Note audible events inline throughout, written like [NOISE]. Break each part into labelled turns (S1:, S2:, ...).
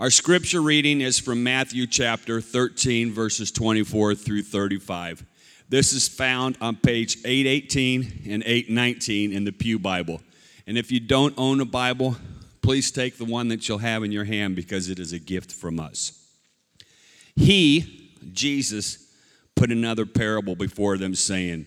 S1: Our scripture reading is from Matthew chapter 13, verses 24 through 35. This is found on page 818 and 819 in the Pew Bible. And if you don't own a Bible, please take the one that you'll have in your hand because it is a gift from us. He, Jesus, put another parable before them, saying,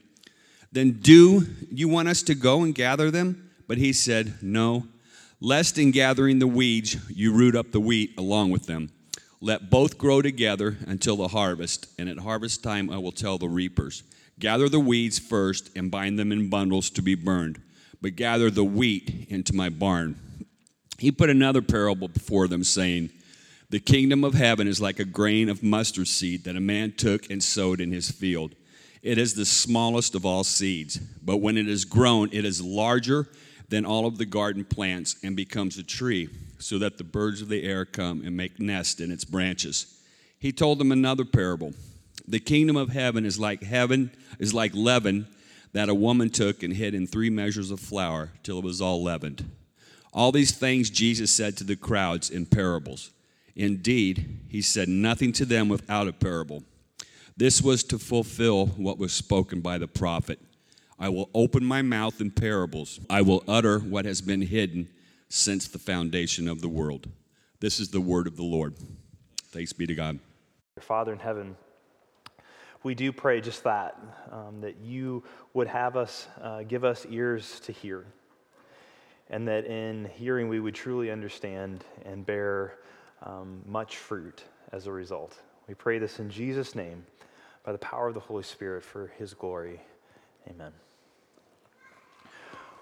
S1: then do you want us to go and gather them? But he said, No, lest in gathering the weeds you root up the wheat along with them. Let both grow together until the harvest, and at harvest time I will tell the reapers Gather the weeds first and bind them in bundles to be burned, but gather the wheat into my barn. He put another parable before them, saying, The kingdom of heaven is like a grain of mustard seed that a man took and sowed in his field. It is the smallest of all seeds, but when it is grown, it is larger than all of the garden plants and becomes a tree, so that the birds of the air come and make nest in its branches. He told them another parable. The kingdom of heaven is like heaven is like leaven that a woman took and hid in three measures of flour till it was all leavened. All these things Jesus said to the crowds in parables. Indeed, he said nothing to them without a parable this was to fulfill what was spoken by the prophet I will open my mouth in parables, I will utter what has been hidden since the foundation of the world. This is the word of the Lord. Thanks be to God.
S2: Your Father in heaven, we do pray just that, um, that you would have us, uh, give us ears to hear, and that in hearing we would truly understand and bear um, much fruit as a result. We pray this in Jesus' name by the power of the Holy Spirit for his glory. Amen.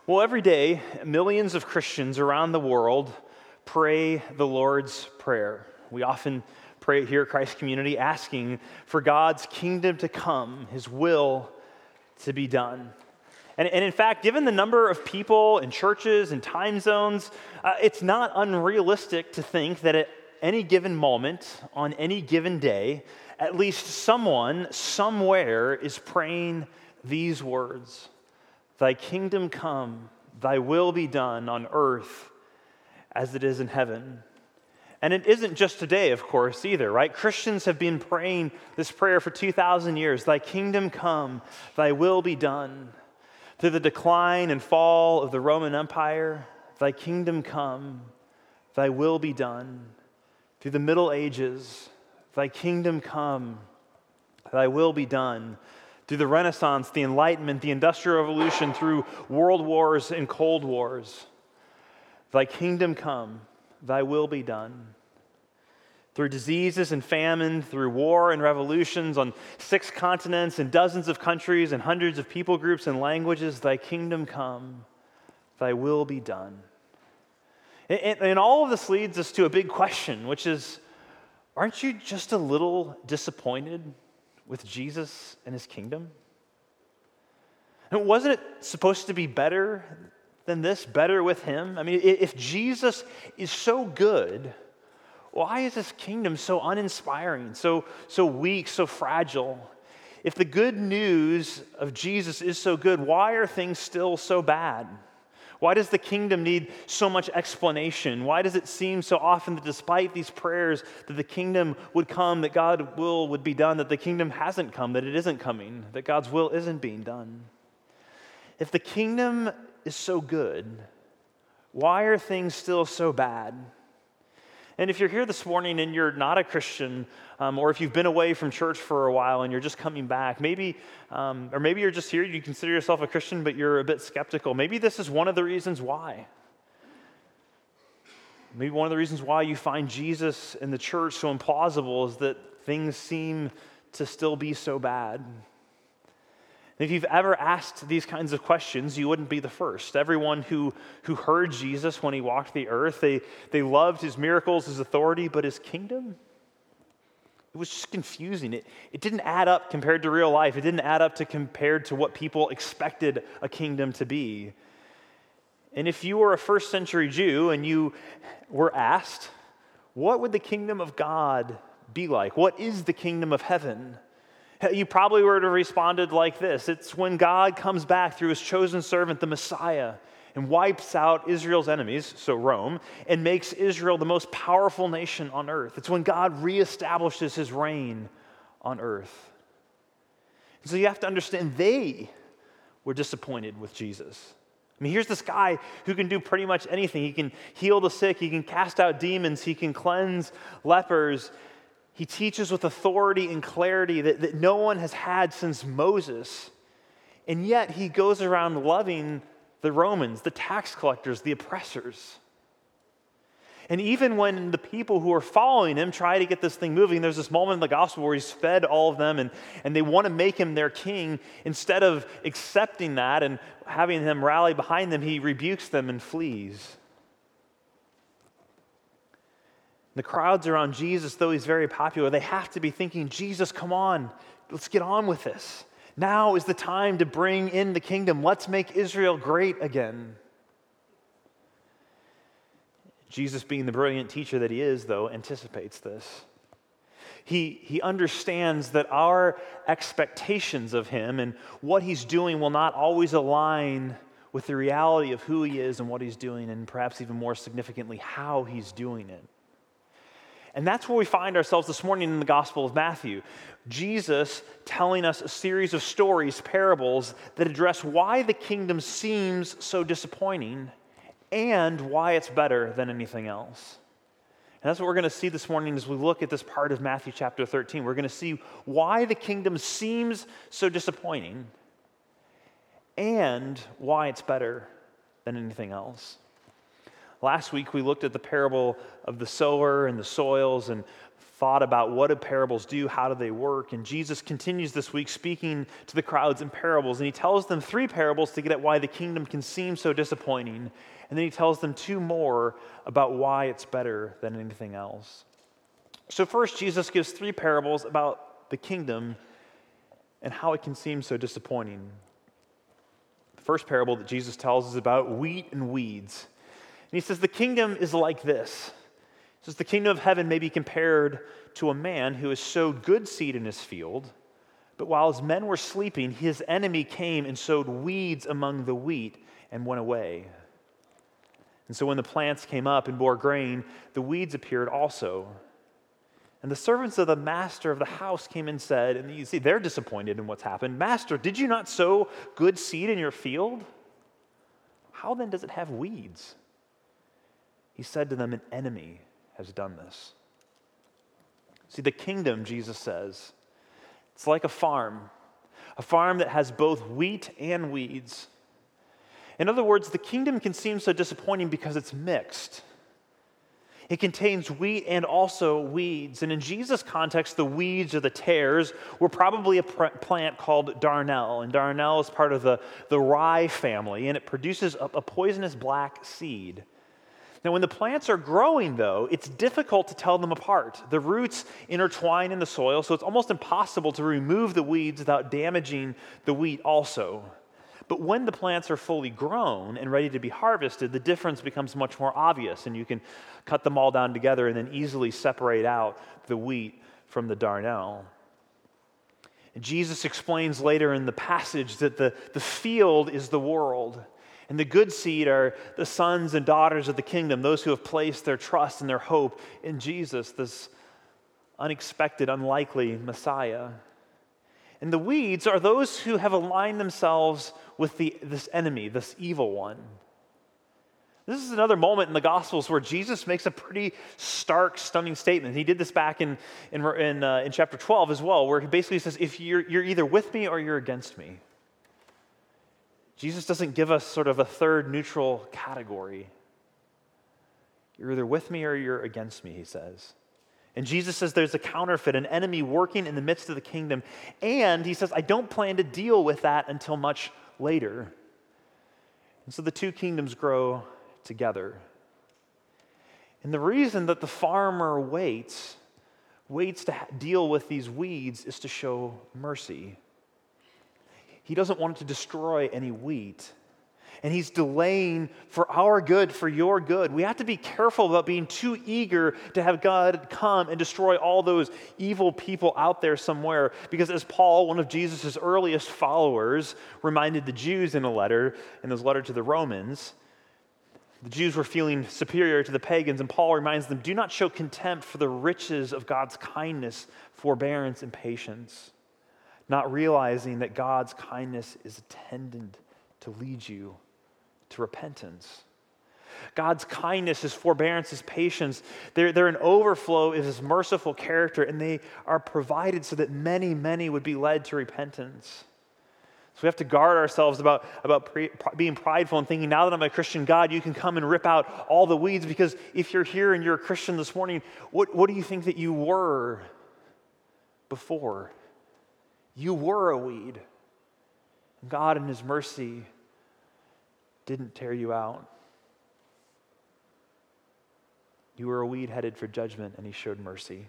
S2: Well, every day, millions of Christians around the world pray the Lord's Prayer. We often pray here at Christ Community asking for God's kingdom to come, his will to be done. And, and in fact, given the number of people and churches and time zones, uh, it's not unrealistic to think that at any given moment, on any given day, at least someone somewhere is praying these words Thy kingdom come, thy will be done on earth as it is in heaven. And it isn't just today, of course, either, right? Christians have been praying this prayer for 2,000 years Thy kingdom come, thy will be done. Through the decline and fall of the Roman Empire, thy kingdom come, thy will be done. Through the Middle Ages, Thy kingdom come, thy will be done. Through the Renaissance, the Enlightenment, the Industrial Revolution, through world wars and cold wars, thy kingdom come, thy will be done. Through diseases and famine, through war and revolutions on six continents and dozens of countries and hundreds of people groups and languages, thy kingdom come, thy will be done. And, and all of this leads us to a big question, which is Aren't you just a little disappointed with Jesus and his kingdom? And wasn't it supposed to be better than this, better with him? I mean, if Jesus is so good, why is his kingdom so uninspiring, so, so weak, so fragile? If the good news of Jesus is so good, why are things still so bad? Why does the kingdom need so much explanation? Why does it seem so often that despite these prayers that the kingdom would come, that God's will would be done, that the kingdom hasn't come, that it isn't coming, that God's will isn't being done? If the kingdom is so good, why are things still so bad? And if you're here this morning and you're not a Christian, um, or if you've been away from church for a while and you're just coming back, maybe, um, or maybe you're just here, you consider yourself a Christian, but you're a bit skeptical. Maybe this is one of the reasons why. Maybe one of the reasons why you find Jesus in the church so implausible is that things seem to still be so bad. If you've ever asked these kinds of questions, you wouldn't be the first. Everyone who, who heard Jesus when he walked the earth, they, they loved his miracles, his authority, but his kingdom? It was just confusing. It, it didn't add up compared to real life. It didn't add up to compared to what people expected a kingdom to be. And if you were a first century Jew and you were asked, what would the kingdom of God be like? What is the kingdom of heaven? [LAUGHS] You probably would have responded like this It's when God comes back through his chosen servant, the Messiah, and wipes out Israel's enemies, so Rome, and makes Israel the most powerful nation on earth. It's when God reestablishes his reign on earth. And so you have to understand they were disappointed with Jesus. I mean, here's this guy who can do pretty much anything. He can heal the sick, he can cast out demons, he can cleanse lepers, he teaches with authority and clarity that, that no one has had since Moses. And yet he goes around loving the Romans, the tax collectors, the oppressors. And even when the people who are following him try to get this thing moving, there's this moment in the gospel where he's fed all of them and, and they want to make him their king. Instead of accepting that and having them rally behind them, he rebukes them and flees. The crowds around Jesus, though he's very popular, they have to be thinking, Jesus, come on, let's get on with this. Now is the time to bring in the kingdom. Let's make Israel great again. Jesus, being the brilliant teacher that he is, though, anticipates this. He, he understands that our expectations of him and what he's doing will not always align with the reality of who he is and what he's doing, and perhaps even more significantly, how he's doing it. And that's where we find ourselves this morning in the Gospel of Matthew. Jesus telling us a series of stories, parables, that address why the kingdom seems so disappointing and why it's better than anything else. And that's what we're going to see this morning as we look at this part of Matthew chapter 13. We're going to see why the kingdom seems so disappointing and why it's better than anything else. Last week, we looked at the parable of the sower and the soils and thought about what do parables do, how do they work. And Jesus continues this week speaking to the crowds in parables. And he tells them three parables to get at why the kingdom can seem so disappointing. And then he tells them two more about why it's better than anything else. So, first, Jesus gives three parables about the kingdom and how it can seem so disappointing. The first parable that Jesus tells is about wheat and weeds. And he says, The kingdom is like this. He says, The kingdom of heaven may be compared to a man who has sowed good seed in his field, but while his men were sleeping, his enemy came and sowed weeds among the wheat and went away. And so when the plants came up and bore grain, the weeds appeared also. And the servants of the master of the house came and said, and you see, they're disappointed in what's happened. Master, did you not sow good seed in your field? How then does it have weeds? He said to them, An enemy has done this. See, the kingdom, Jesus says, it's like a farm, a farm that has both wheat and weeds. In other words, the kingdom can seem so disappointing because it's mixed. It contains wheat and also weeds. And in Jesus' context, the weeds or the tares were probably a plant called darnel. And darnel is part of the, the rye family, and it produces a, a poisonous black seed. Now, when the plants are growing, though, it's difficult to tell them apart. The roots intertwine in the soil, so it's almost impossible to remove the weeds without damaging the wheat also. But when the plants are fully grown and ready to be harvested, the difference becomes much more obvious, and you can cut them all down together and then easily separate out the wheat from the darnel. Jesus explains later in the passage that the, the field is the world and the good seed are the sons and daughters of the kingdom, those who have placed their trust and their hope in Jesus, this unexpected, unlikely Messiah. And the weeds are those who have aligned themselves with the, this enemy, this evil one. This is another moment in the Gospels where Jesus makes a pretty stark, stunning statement. He did this back in, in, in, uh, in chapter 12 as well, where he basically says, If you're, you're either with me or you're against me. Jesus doesn't give us sort of a third neutral category. You're either with me or you're against me, he says. And Jesus says there's a counterfeit, an enemy working in the midst of the kingdom. And he says, I don't plan to deal with that until much later. And so the two kingdoms grow together. And the reason that the farmer waits, waits to deal with these weeds, is to show mercy. He doesn't want to destroy any wheat and he's delaying for our good, for your good. We have to be careful about being too eager to have God come and destroy all those evil people out there somewhere. Because as Paul, one of Jesus' earliest followers, reminded the Jews in a letter, in his letter to the Romans, the Jews were feeling superior to the pagans, and Paul reminds them do not show contempt for the riches of God's kindness, forbearance, and patience, not realizing that God's kindness is intended to lead you to repentance. God's kindness, His forbearance, His patience, they're, they're an overflow of His merciful character, and they are provided so that many, many would be led to repentance. So we have to guard ourselves about, about pre, being prideful and thinking, now that I'm a Christian, God, you can come and rip out all the weeds. Because if you're here and you're a Christian this morning, what, what do you think that you were before? You were a weed. God, in His mercy, didn't tear you out. You were a weed headed for judgment, and he showed mercy.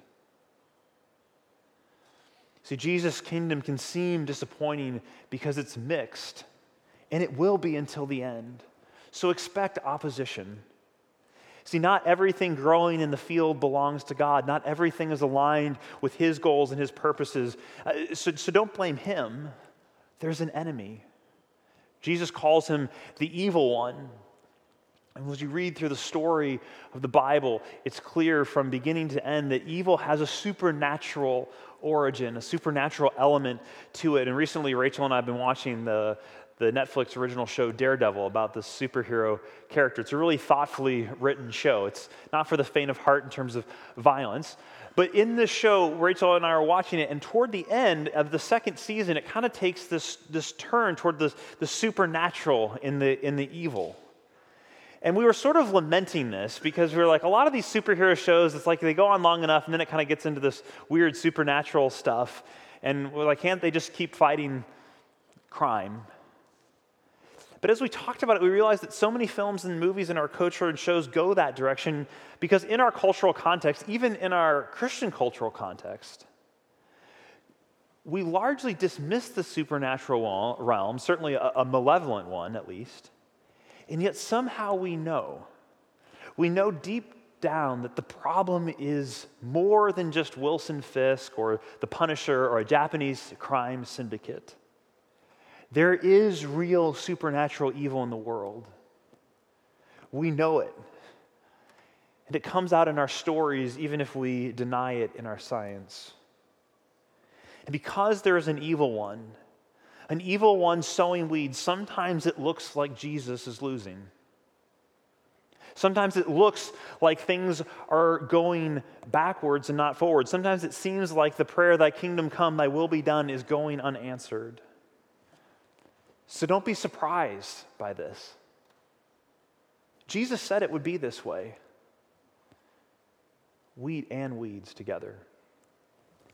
S2: See, Jesus' kingdom can seem disappointing because it's mixed, and it will be until the end. So expect opposition. See, not everything growing in the field belongs to God. Not everything is aligned with His goals and His purposes. Uh, so, so don't blame Him. There's an enemy. Jesus calls him the evil one. And as you read through the story of the Bible, it's clear from beginning to end that evil has a supernatural origin, a supernatural element to it. And recently, Rachel and I have been watching the, the Netflix original show Daredevil about this superhero character. It's a really thoughtfully written show. It's not for the faint of heart in terms of violence, but in this show, Rachel and I are watching it, and toward the end of the second season, it kind of takes this, this turn toward the, the supernatural in the, in the evil. And we were sort of lamenting this because we were like, a lot of these superhero shows, it's like they go on long enough and then it kind of gets into this weird supernatural stuff. And we're like, can't they just keep fighting crime? But as we talked about it, we realized that so many films and movies in our culture and shows go that direction because, in our cultural context, even in our Christian cultural context, we largely dismiss the supernatural realm, certainly a, a malevolent one at least, and yet somehow we know. We know deep down that the problem is more than just Wilson Fisk or the Punisher or a Japanese crime syndicate. There is real supernatural evil in the world. We know it. And it comes out in our stories, even if we deny it in our science. And because there is an evil one, an evil one sowing weeds, sometimes it looks like Jesus is losing. Sometimes it looks like things are going backwards and not forward. Sometimes it seems like the prayer, Thy kingdom come, Thy will be done, is going unanswered. So don't be surprised by this. Jesus said it would be this way wheat and weeds together.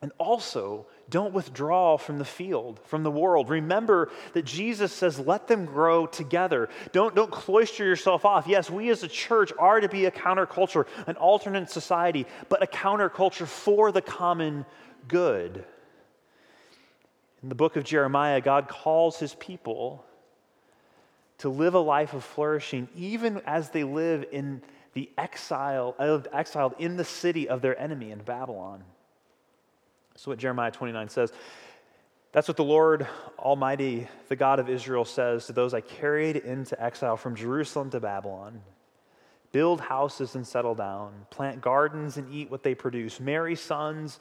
S2: And also, don't withdraw from the field, from the world. Remember that Jesus says, let them grow together. Don't, don't cloister yourself off. Yes, we as a church are to be a counterculture, an alternate society, but a counterculture for the common good. In the book of Jeremiah, God calls his people to live a life of flourishing, even as they live in the exile, exiled in the city of their enemy in Babylon. That's what Jeremiah 29 says. That's what the Lord Almighty, the God of Israel, says to those I carried into exile from Jerusalem to Babylon. Build houses and settle down, plant gardens and eat what they produce, marry sons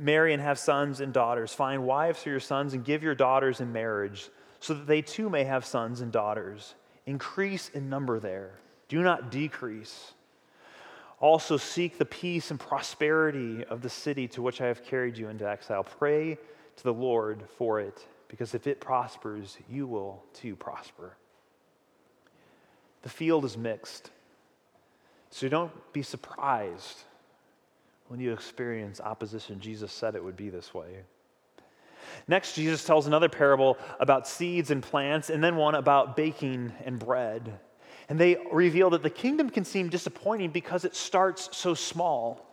S2: marry and have sons and daughters. Find wives for your sons and give your daughters in marriage, so that they too may have sons and daughters. Increase in number there, do not decrease. Also, seek the peace and prosperity of the city to which I have carried you into exile. Pray to the Lord for it, because if it prospers, you will too prosper. The field is mixed, so don't be surprised when you experience opposition. Jesus said it would be this way. Next, Jesus tells another parable about seeds and plants, and then one about baking and bread. And they reveal that the kingdom can seem disappointing because it starts so small.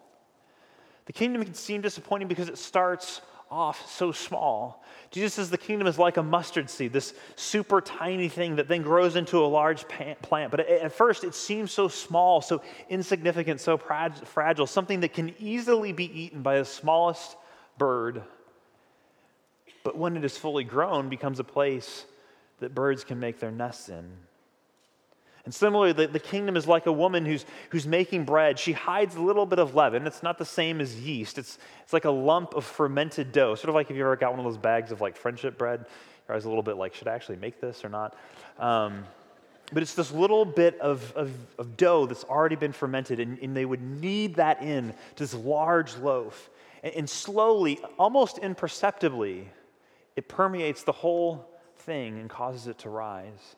S2: The kingdom can seem disappointing because it starts off so small. Jesus says the kingdom is like a mustard seed, this super tiny thing that then grows into a large plant. But at first, it seems so small, so insignificant, so fragile, something that can easily be eaten by the smallest bird. But when it is fully grown, becomes a place that birds can make their nests in. And similarly, the, the, kingdom is like a woman who's, who's making bread. She hides a little bit of leaven. It's not the same as yeast, it's, it's like a lump of fermented dough. Sort of like if you ever got one of those bags of like friendship bread, you're always a little bit like, should I actually make this or not? Um, but it's this little bit of, of, of dough that's already been fermented, and, and, they would knead that in to this large loaf. And, and slowly, almost imperceptibly, it permeates the whole thing and causes it to rise.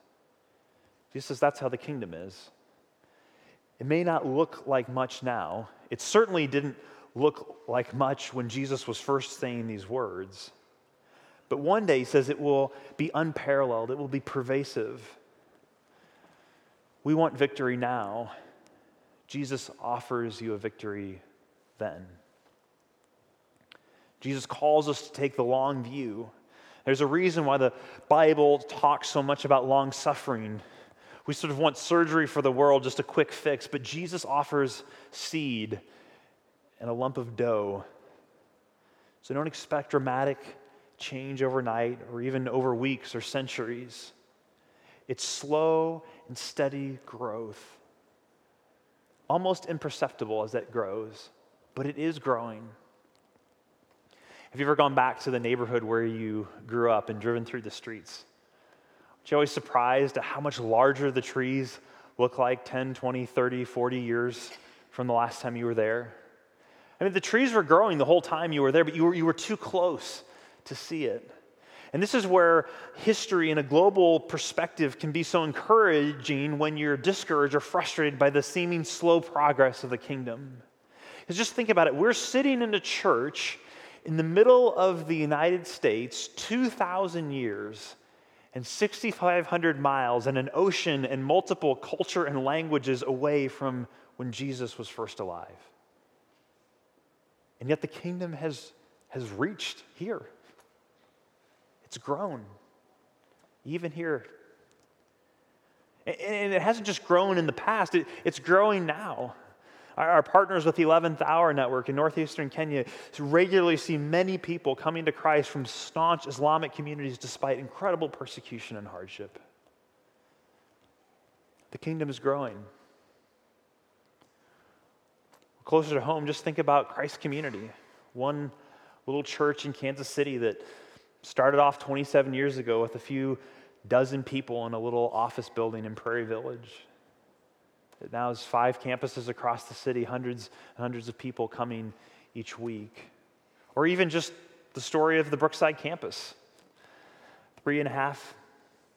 S2: Jesus says that's how the kingdom is. It may not look like much now. It certainly didn't look like much when Jesus was first saying these words. But one day, he says, it will be unparalleled, it will be pervasive. We want victory now. Jesus offers you a victory then. Jesus calls us to take the long view. There's a reason why the Bible talks so much about long suffering we sort of want surgery for the world, just a quick fix, but Jesus offers seed and a lump of dough. So don't expect dramatic change overnight or even over weeks or centuries. It's slow and steady growth, almost imperceptible as that grows, but it is growing. Have you ever gone back to the neighborhood where you grew up and driven through the streets? You always surprised at how much larger the trees look like 10, 20, 30, 40 years from the last time you were there? I mean, the trees were growing the whole time you were there, but you were, you were too close to see it. And this is where history in a global perspective can be so encouraging when you're discouraged or frustrated by the seeming slow progress of the kingdom. Because just think about it we're sitting in a church in the middle of the United States 2,000 years and 6,500 miles and an ocean and multiple culture and languages away from when Jesus was first alive. And yet the kingdom has, has reached here. It's grown, even here. And it hasn't just grown in the past, it, it's growing now. Our partners with the 11th Hour Network in northeastern Kenya regularly see many people coming to Christ from staunch Islamic communities despite incredible persecution and hardship. The kingdom is growing. Closer to home, just think about Christ Community, one little church in Kansas City that started off 27 years ago with a few dozen people in a little office building in Prairie Village. It now has five campuses across the city, hundreds and hundreds of people coming each week. Or even just the story of the Brookside campus. Three and a half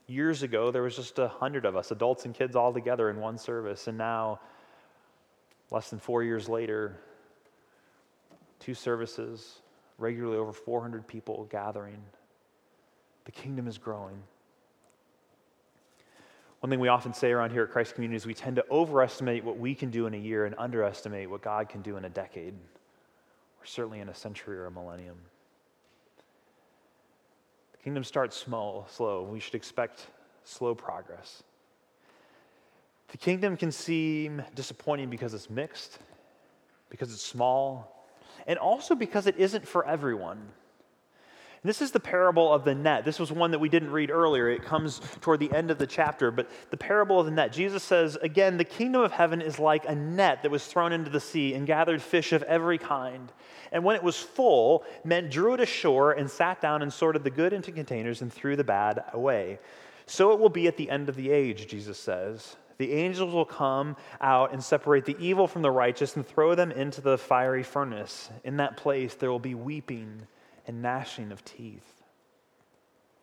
S2: years ago, there was just a hundred of us, adults and kids all together in one service. And now, less than four years later, two services, regularly over 400 people gathering. The kingdom is growing. One thing we often say around here at Christ Community is we tend to overestimate what we can do in a year and underestimate what God can do in a decade, or certainly in a century or a millennium. The kingdom starts small, slow. We should expect slow progress. The kingdom can seem disappointing because it's mixed, because it's small, and also because it isn't for everyone. This is the parable of the net. This was one that we didn't read earlier. It comes toward the end of the chapter. But the parable of the net, Jesus says, again, the kingdom of heaven is like a net that was thrown into the sea and gathered fish of every kind. And when it was full, men drew it ashore and sat down and sorted the good into containers and threw the bad away. So it will be at the end of the age, Jesus says. The angels will come out and separate the evil from the righteous and throw them into the fiery furnace. In that place, there will be weeping and gnashing of teeth.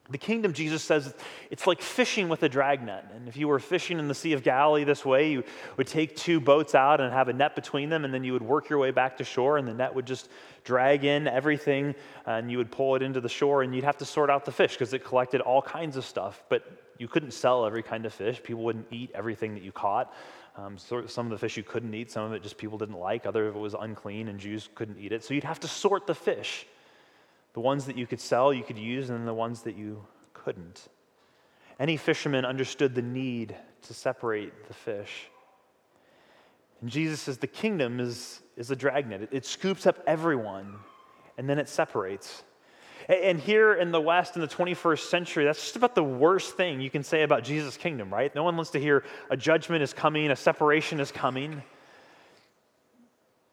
S2: The kingdom, Jesus says, it's like fishing with a dragnet. And if you were fishing in the Sea of Galilee this way, you would take two boats out and have a net between them, and then you would work your way back to shore, and the net would just drag in everything, and you would pull it into the shore, and you'd have to sort out the fish because it collected all kinds of stuff. But you couldn't sell every kind of fish. People wouldn't eat everything that you caught. Um, so some of the fish you couldn't eat, some of it just people didn't like, other of it was unclean, and Jews couldn't eat it. So you'd have to sort the fish. The ones that you could sell, you could use, and the ones that you couldn't. Any fisherman understood the need to separate the fish. And Jesus says the kingdom is, is a dragnet, it, it scoops up everyone and then it separates. And here in the West in the 21st century, that's just about the worst thing you can say about Jesus' kingdom, right? No one wants to hear a judgment is coming, a separation is coming.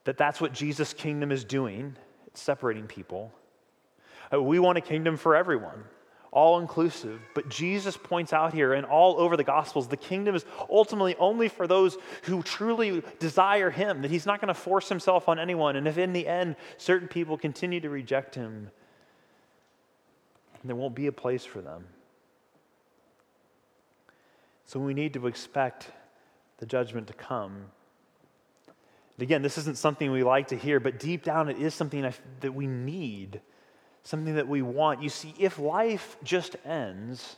S2: That that's what Jesus' kingdom is doing, it's separating people. Uh, we want a kingdom for everyone, all inclusive. But Jesus points out here and all over the Gospels, the kingdom is ultimately only for those who truly desire Him, that He's not going to force Himself on anyone. And if in the end certain people continue to reject Him, there won't be a place for them. So we need to expect the judgment to come. Again, this isn't something we like to hear, but deep down it is something that we need something that we want. You see, if life just ends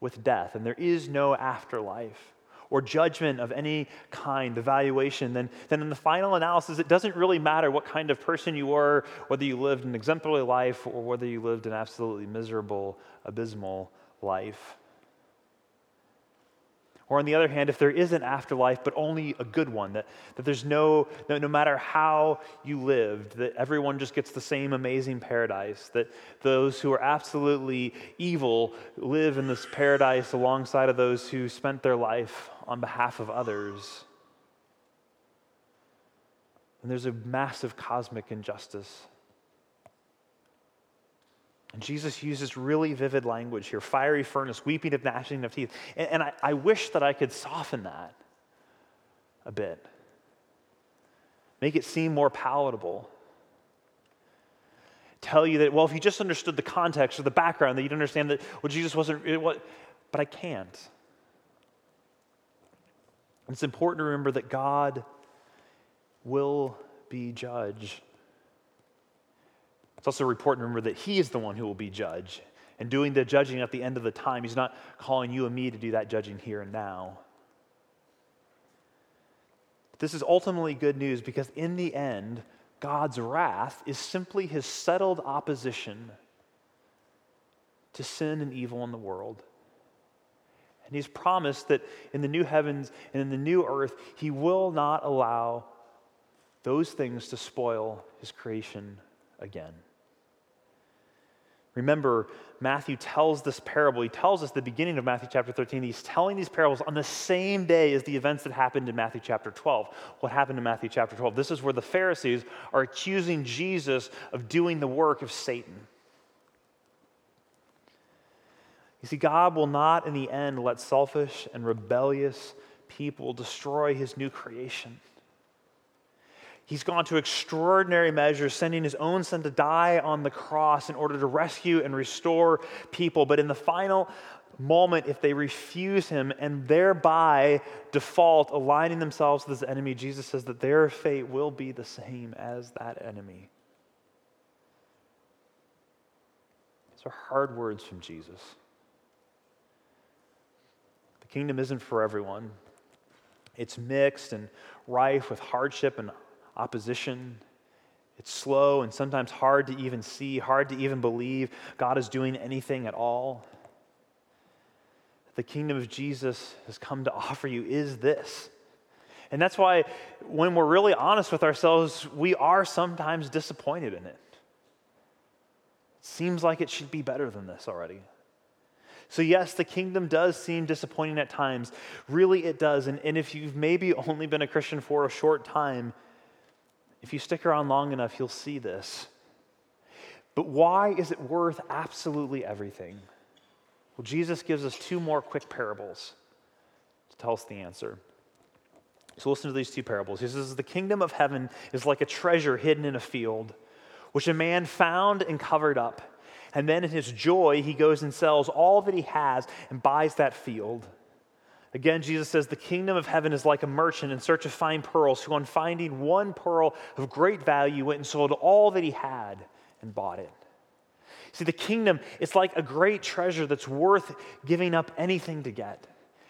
S2: with death and there is no afterlife or judgment of any kind, evaluation, then, then in the final analysis, it doesn't really matter what kind of person you were, whether you lived an exemplary life or whether you lived an absolutely miserable, abysmal life. Or on the other hand, if there is an afterlife, but only a good one, that, that there's no, no, no matter how you lived, that everyone just gets the same amazing paradise, that those who are absolutely evil live in this paradise alongside of those who spent their life on behalf of others. And there's a massive cosmic injustice. And Jesus uses really vivid language here fiery furnace, weeping of gnashing of teeth. And, and I, I wish that I could soften that a bit, make it seem more palatable. Tell you that, well, if you just understood the context or the background, that you'd understand that, well, Jesus wasn't, it, what, but I can't. It's important to remember that God will be judge. It's also important to remember that He is the one who will be judge. And doing the judging at the end of the time, He's not calling you and me to do that judging here and now. This is ultimately good news because in the end, God's wrath is simply His settled opposition to sin and evil in the world. And He's promised that in the new heavens and in the new earth, He will not allow those things to spoil His creation again. Remember, Matthew tells this parable. He tells us the beginning of Matthew chapter 13. He's telling these parables on the same day as the events that happened in Matthew chapter 12. What happened in Matthew chapter 12? This is where the Pharisees are accusing Jesus of doing the work of Satan. You see, God will not in the end let selfish and rebellious people destroy his new creation. He's gone to extraordinary measures, sending his own son to die on the cross in order to rescue and restore people. But in the final moment, if they refuse him and thereby default, aligning themselves with his enemy, Jesus says that their fate will be the same as that enemy. These are hard words from Jesus. The kingdom isn't for everyone. It's mixed and rife with hardship and opposition. It's slow and sometimes hard to even see, hard to even believe God is doing anything at all. The kingdom of Jesus has come to offer you is this. And that's why, when we're really honest with ourselves, we are sometimes disappointed in it. It seems like it should be better than this already. So, yes, the kingdom does seem disappointing at times. Really, it does. And, and if you've maybe only been a Christian for a short time, if you stick around long enough, you'll see this. But why is it worth absolutely everything? Well, Jesus gives us two more quick parables to tell us the answer. So listen to these two parables. He says, The kingdom of heaven is like a treasure hidden in a field, which a man found and covered up. And then in his joy, he goes and sells all that he has and buys that field. Again, Jesus says, The kingdom of heaven is like a merchant in search of fine pearls, who, on finding one pearl of great value, went and sold all that he had and bought it. See, the kingdom is like a great treasure that's worth giving up anything to get.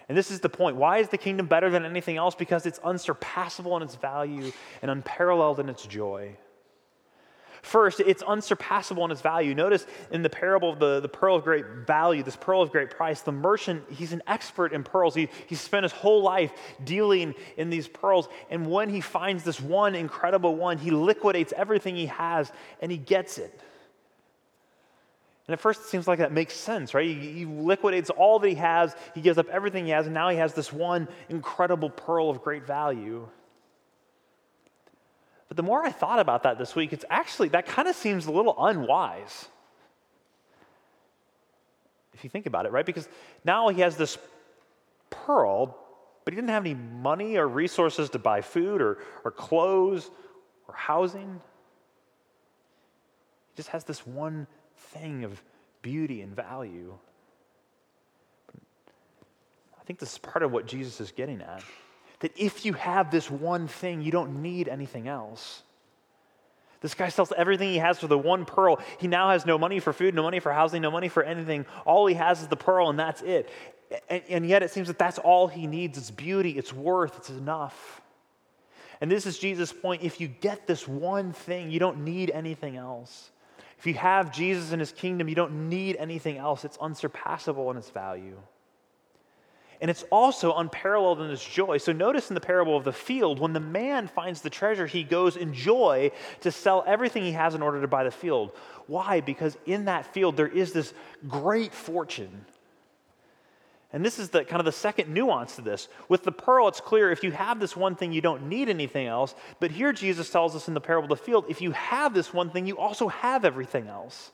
S2: And this is the point. Why is the kingdom better than anything else? Because it's unsurpassable in its value and unparalleled in its joy. First, it's unsurpassable in its value. Notice in the parable of the, the pearl of great value, this pearl of great price, the merchant, he's an expert in pearls. He, he spent his whole life dealing in these pearls. And when he finds this one incredible one, he liquidates everything he has and he gets it. And at first, it seems like that makes sense, right? He, he, liquidates all that he has, he gives up everything he has, and now he has this one incredible pearl of great value. But the more I thought about that this week, it's actually, that kind of seems a little unwise. If you think about it, right? Because now he has this pearl, but he didn't have any money or resources to buy food or, or clothes or housing. He just has this one thing of beauty and value. I think this is part of what Jesus is getting at that if you have this one thing, you don't need anything else. This guy sells everything he has for the one pearl. He now has no money for food, no money for housing, no money for anything. All he has is the pearl, and that's it. And, and yet it seems that that's all he needs. It's beauty, it's worth, it's enough. And this is Jesus' point. If you get this one thing, you don't need anything else. If you have Jesus and his kingdom, you don't need anything else. It's unsurpassable in its value. And it's also unparalleled in its joy. So notice in the parable of the field, when the man finds the treasure, he goes in joy to sell everything he has in order to buy the field. Why? Because in that field there is this great fortune. And this is the kind of the second nuance to this. With the pearl, it's clear if you have this one thing, you don't need anything else. But here Jesus tells us in the parable of the field, if you have this one thing, you also have everything else.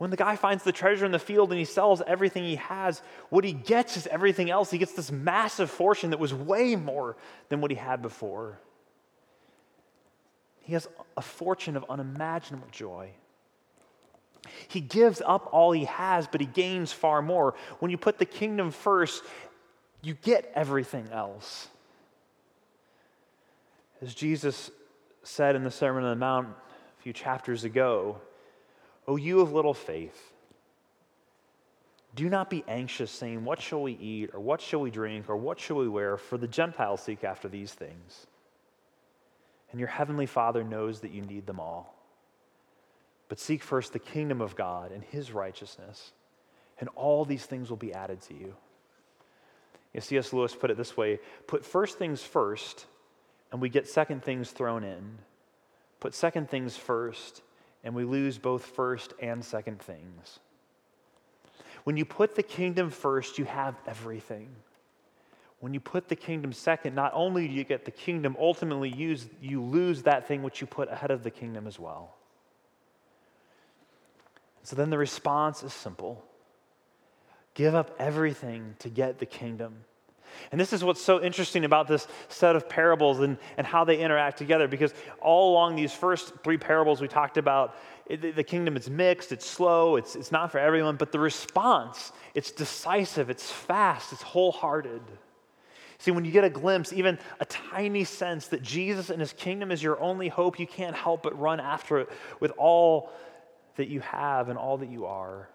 S2: When the guy finds the treasure in the field and he sells everything he has, what he gets is everything else. He gets this massive fortune that was way more than what he had before. He has a fortune of unimaginable joy. He gives up all he has, but he gains far more. When you put the kingdom first, you get everything else. As Jesus said in the Sermon on the Mount a few chapters ago, O you of little faith, do not be anxious, saying, What shall we eat, or what shall we drink, or what shall we wear? For the Gentiles seek after these things. And your heavenly Father knows that you need them all. But seek first the kingdom of God and his righteousness, and all these things will be added to you. You C.S. Lewis put it this way put first things first, and we get second things thrown in. Put second things first, and we lose both first and second things. When you put the kingdom first, you have everything. When you put the kingdom second, not only do you get the kingdom, ultimately you lose that thing which you put ahead of the kingdom as well. So then the response is simple give up everything to get the kingdom. And this is what's so interesting about this set of parables and, and how they interact together, because all along these first three parables we talked about, it, the kingdom is mixed, it's slow, it's, it's not for everyone, but the response, it's decisive, it's fast, it's wholehearted. See, when you get a glimpse, even a tiny sense that Jesus and his kingdom is your only hope, you can't help but run after it with all that you have and all that you are.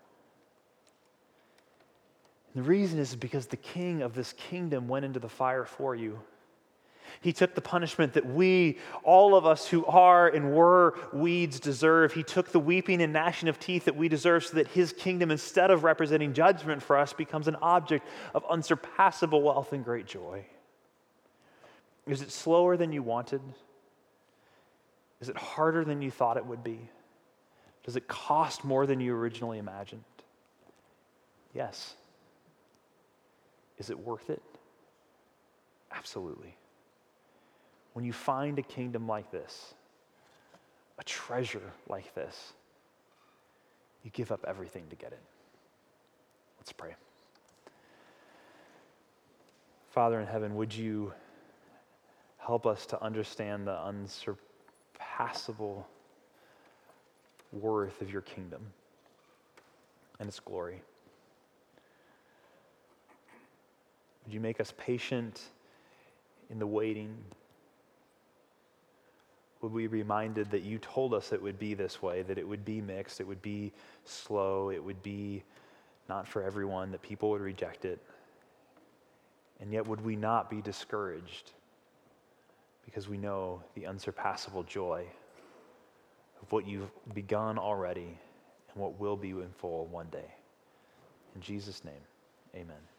S2: The reason is because the king of this kingdom went into the fire for you. He took the punishment that we, all of us who are and were weeds, deserve. He took the weeping and gnashing of teeth that we deserve so that his kingdom, instead of representing judgment for us, becomes an object of unsurpassable wealth and great joy. Is it slower than you wanted? Is it harder than you thought it would be? Does it cost more than you originally imagined? Yes. Is it worth it? Absolutely. When you find a kingdom like this, a treasure like this, you give up everything to get it. Let's pray. Father in heaven, would you help us to understand the unsurpassable worth of your kingdom and its glory. Would you make us patient in the waiting? Would we be reminded that you told us it would be this way, that it would be mixed, it would be slow, it would be not for everyone, that people would reject it? And yet, would we not be discouraged because we know the unsurpassable joy of what you've begun already and what will be in full one day? In Jesus' name, amen.